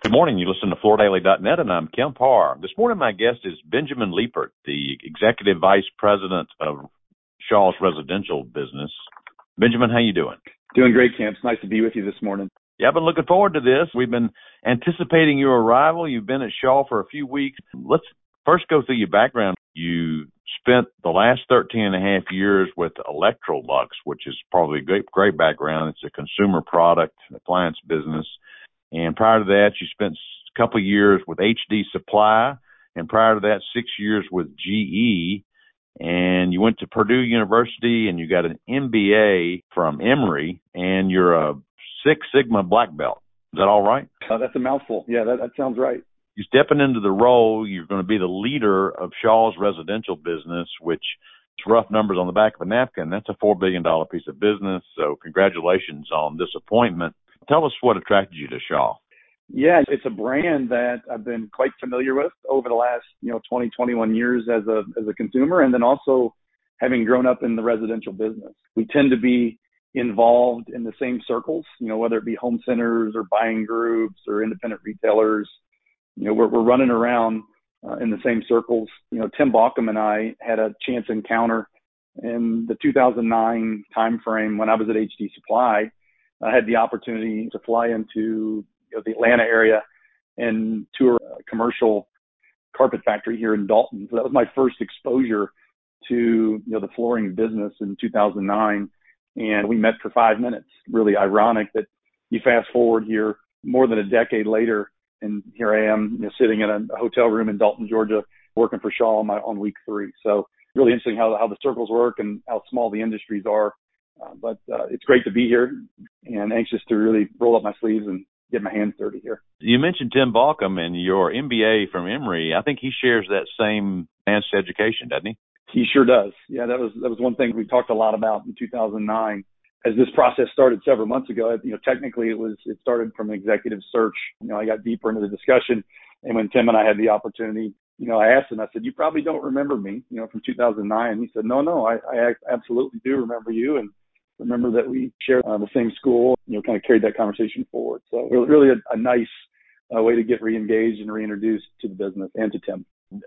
Good morning. You listen to FloorDaily.net, and I'm Kemp Harr. This morning, my guest is Benjamin Liebert, the Executive Vice President of Shaw's Residential Business. Benjamin, how you doing? Doing great, Kemp. It's nice to be with you this morning. Yeah, I've been looking forward to this. We've been anticipating your arrival. You've been at Shaw for a few weeks. Let's first go through your background. You spent the last 13 and a half years with Electrolux, which is probably a great, great background. It's a consumer product and appliance business. And prior to that, you spent a couple of years with HD Supply, and prior to that, six years with GE. And you went to Purdue University, and you got an MBA from Emory, and you're a Six Sigma black belt. Is that all right? Uh, that's a mouthful. Yeah, that, that sounds right. You're stepping into the role. You're going to be the leader of Shaw's residential business, which it's rough numbers on the back of a napkin. That's a $4 billion piece of business. So congratulations on this appointment. Tell us what attracted you to Shaw. Yeah, it's a brand that I've been quite familiar with over the last, you know, 20, 21 years as a as a consumer and then also having grown up in the residential business. We tend to be involved in the same circles, you know, whether it be home centers or buying groups or independent retailers. You know, we're we're running around uh, in the same circles. You know, Tim Baucom and I had a chance encounter in the 2009 timeframe when I was at HD Supply I had the opportunity to fly into you know, the Atlanta area and tour a commercial carpet factory here in Dalton. So that was my first exposure to you know the flooring business in 2009, and we met for five minutes. Really ironic that you fast forward here more than a decade later, and here I am you know, sitting in a hotel room in Dalton, Georgia, working for Shaw on my on week three. So really interesting how how the circles work and how small the industries are uh, but uh, it's great to be here and anxious to really roll up my sleeves and get my hands dirty here. You mentioned Tim Baucom and your MBA from Emory. I think he shares that same advanced education, doesn't he? He sure does. Yeah, that was that was one thing we talked a lot about in 2009. As this process started several months ago, you know, technically it was it started from an executive search. You know, I got deeper into the discussion, and when Tim and I had the opportunity, you know, I asked him. I said, "You probably don't remember me, you know, from 2009." He said, "No, no, I, I absolutely do remember you." And remember that we shared uh, the same school, you know, kind of carried that conversation forward. So it was really a, a nice uh, way to get reengaged and reintroduced to the business and to Tim.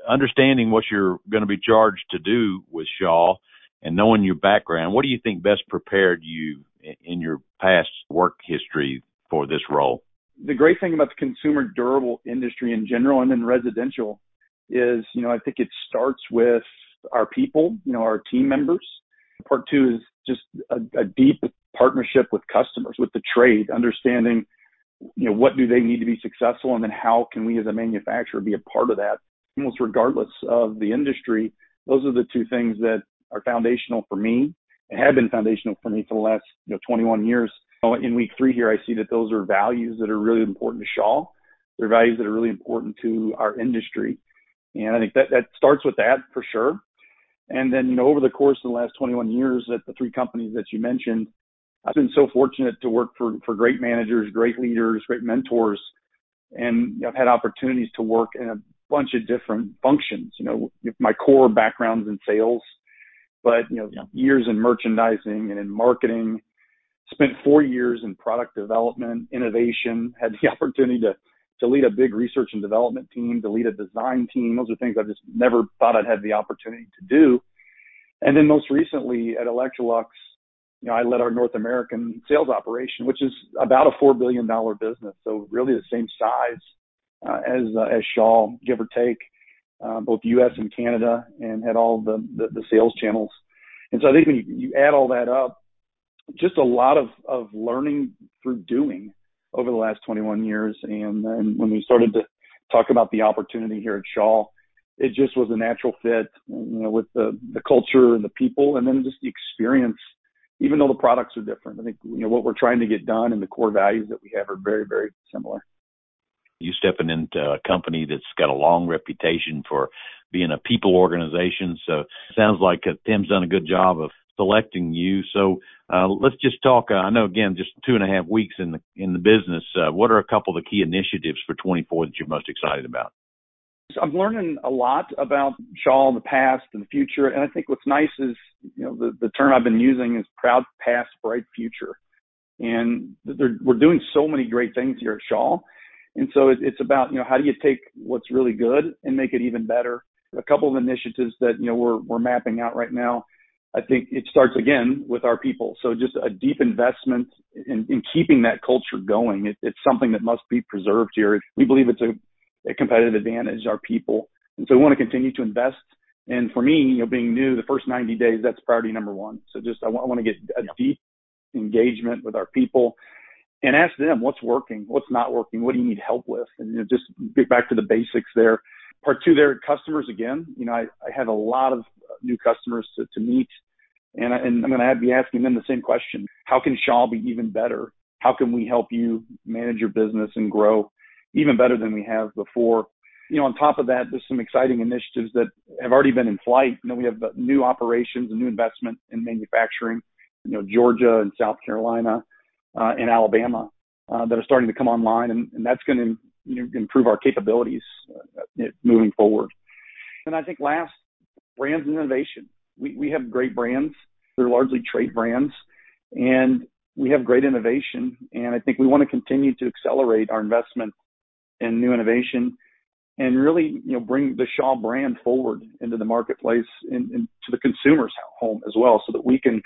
Understanding what you're going to be charged to do with Shaw and knowing your background, what do you think best prepared you in your past work history for this role? The great thing about the consumer durable industry in general and in residential is, you know, I think it starts with our people, you know, our team members. Part two is just a, a deep partnership with customers, with the trade, understanding, you know, what do they need to be successful, and then how can we as a manufacturer be a part of that, almost regardless of the industry. Those are the two things that are foundational for me and have been foundational for me for the last you know 21 years. In week three here, I see that those are values that are really important to Shaw. They're values that are really important to our industry. And I think that that starts with that for sure. And then, you know, over the course of the last 21 years at the three companies that you mentioned, I've been so fortunate to work for, for great managers, great leaders, great mentors. And I've had opportunities to work in a bunch of different functions. You know, my core background's in sales, but, you know, yeah. years in merchandising and in marketing, spent four years in product development, innovation, had the opportunity to to lead a big research and development team, to lead a design team. Those are things I just never thought I'd have the opportunity to do. And then most recently at Electrolux, you know, I led our North American sales operation, which is about a four billion dollar business. So really the same size uh, as uh, as Shaw, give or take, uh, both U.S. and Canada, and had all the, the the sales channels. And so I think when you, you add all that up, just a lot of of learning through doing over the last 21 years. And then when we started to talk about the opportunity here at Shaw, it just was a natural fit, you know, with the the culture and the people, and then just the experience. Even though the products are different, I think you know what we're trying to get done and the core values that we have are very, very similar. You stepping into a company that's got a long reputation for being a people organization, so sounds like uh, Tim's done a good job of selecting you. So uh, let's just talk. Uh, I know again, just two and a half weeks in the in the business. Uh, what are a couple of the key initiatives for 24 that you're most excited about? I'm learning a lot about Shaw in the past and the future, and I think what's nice is you know the the term I've been using is proud past, bright future, and we're doing so many great things here at Shaw. And so it, it's about, you know, how do you take what's really good and make it even better? A couple of initiatives that, you know, we're, we're mapping out right now. I think it starts again with our people. So just a deep investment in, in keeping that culture going. It, it's something that must be preserved here. We believe it's a, a competitive advantage, our people. And so we want to continue to invest. And for me, you know, being new, the first 90 days, that's priority number one. So just, I want, I want to get a deep engagement with our people and ask them what's working, what's not working, what do you need help with, and you know, just get back to the basics there. Part two, there customers again. You know, I, I have a lot of new customers to, to meet, and, I, and I'm going to be asking them the same question: How can Shaw be even better? How can we help you manage your business and grow even better than we have before? You know, on top of that, there's some exciting initiatives that have already been in flight. You know, we have new operations and new investment in manufacturing. You know, Georgia and South Carolina uh, and Alabama uh, that are starting to come online, and, and that's going to you know, improve our capabilities uh, moving forward. And I think last, brands and innovation. We we have great brands. They're largely trade brands, and we have great innovation. And I think we want to continue to accelerate our investment in new innovation and really, you know, bring the Shaw brand forward into the marketplace and, and to the consumer's home as well, so that we can,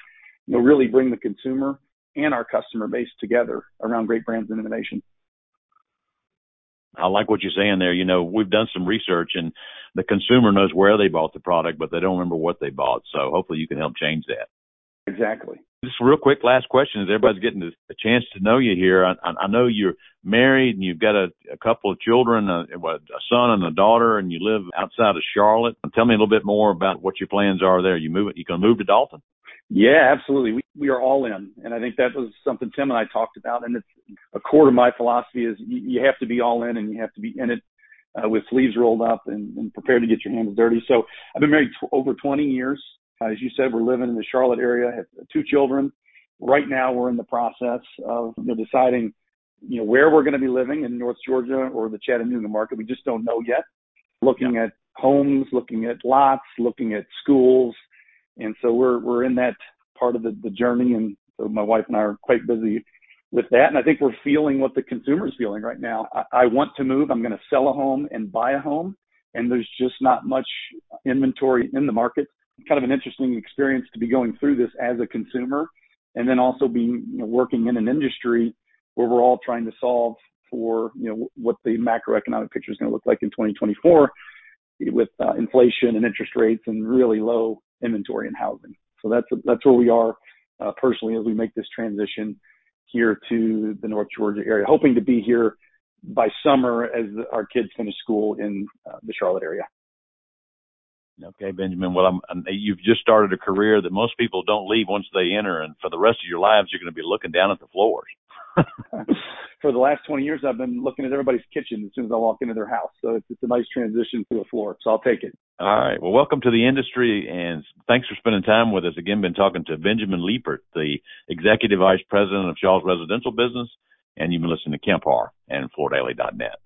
you know, really bring the consumer and our customer base together around great brands and innovation. I like what you're saying there. You know, we've done some research and the consumer knows where they bought the product, but they don't remember what they bought. So hopefully you can help change that. Exactly. Just real quick, last question. As everybody's getting a chance to know you here, I, I know you're married and you've got a, a couple of children, a, a son and a daughter, and you live outside of Charlotte. Tell me a little bit more about what your plans are there. You move, you going to move to Dalton? Yeah, absolutely. We we are all in, and I think that was something Tim and I talked about. And it's a core of my philosophy is you, you have to be all in, and you have to be in it uh, with sleeves rolled up and, and prepared to get your hands dirty. So I've been married t- over 20 years. Uh, as you said, we're living in the Charlotte area. Have two children. Right now, we're in the process of you know, deciding, you know, where we're going to be living in North Georgia or the Chattanooga market. We just don't know yet. Looking yeah. at homes, looking at lots, looking at schools, and so we're we're in that part of the, the journey, and so my wife and I are quite busy with that. And I think we're feeling what the consumer is feeling right now. I, I want to move. I'm going to sell a home and buy a home, and there's just not much inventory in the market. Kind of an interesting experience to be going through this as a consumer, and then also being you know, working in an industry where we're all trying to solve for you know what the macroeconomic picture is going to look like in 2024 with uh, inflation and interest rates and really low inventory and housing. So that's that's where we are uh, personally as we make this transition here to the North Georgia area, hoping to be here by summer as our kids finish school in uh, the Charlotte area. Okay, Benjamin. Well, I'm, you've just started a career that most people don't leave once they enter, and for the rest of your lives, you're going to be looking down at the floors. for the last 20 years, I've been looking at everybody's kitchen as soon as I walk into their house. So it's, it's a nice transition to a floor. So I'll take it. All right. Well, welcome to the industry and thanks for spending time with us. Again, been talking to Benjamin Liebert, the Executive Vice President of Shaw's Residential Business, and you've been listening to Kemp Harr and FloorDaily.net.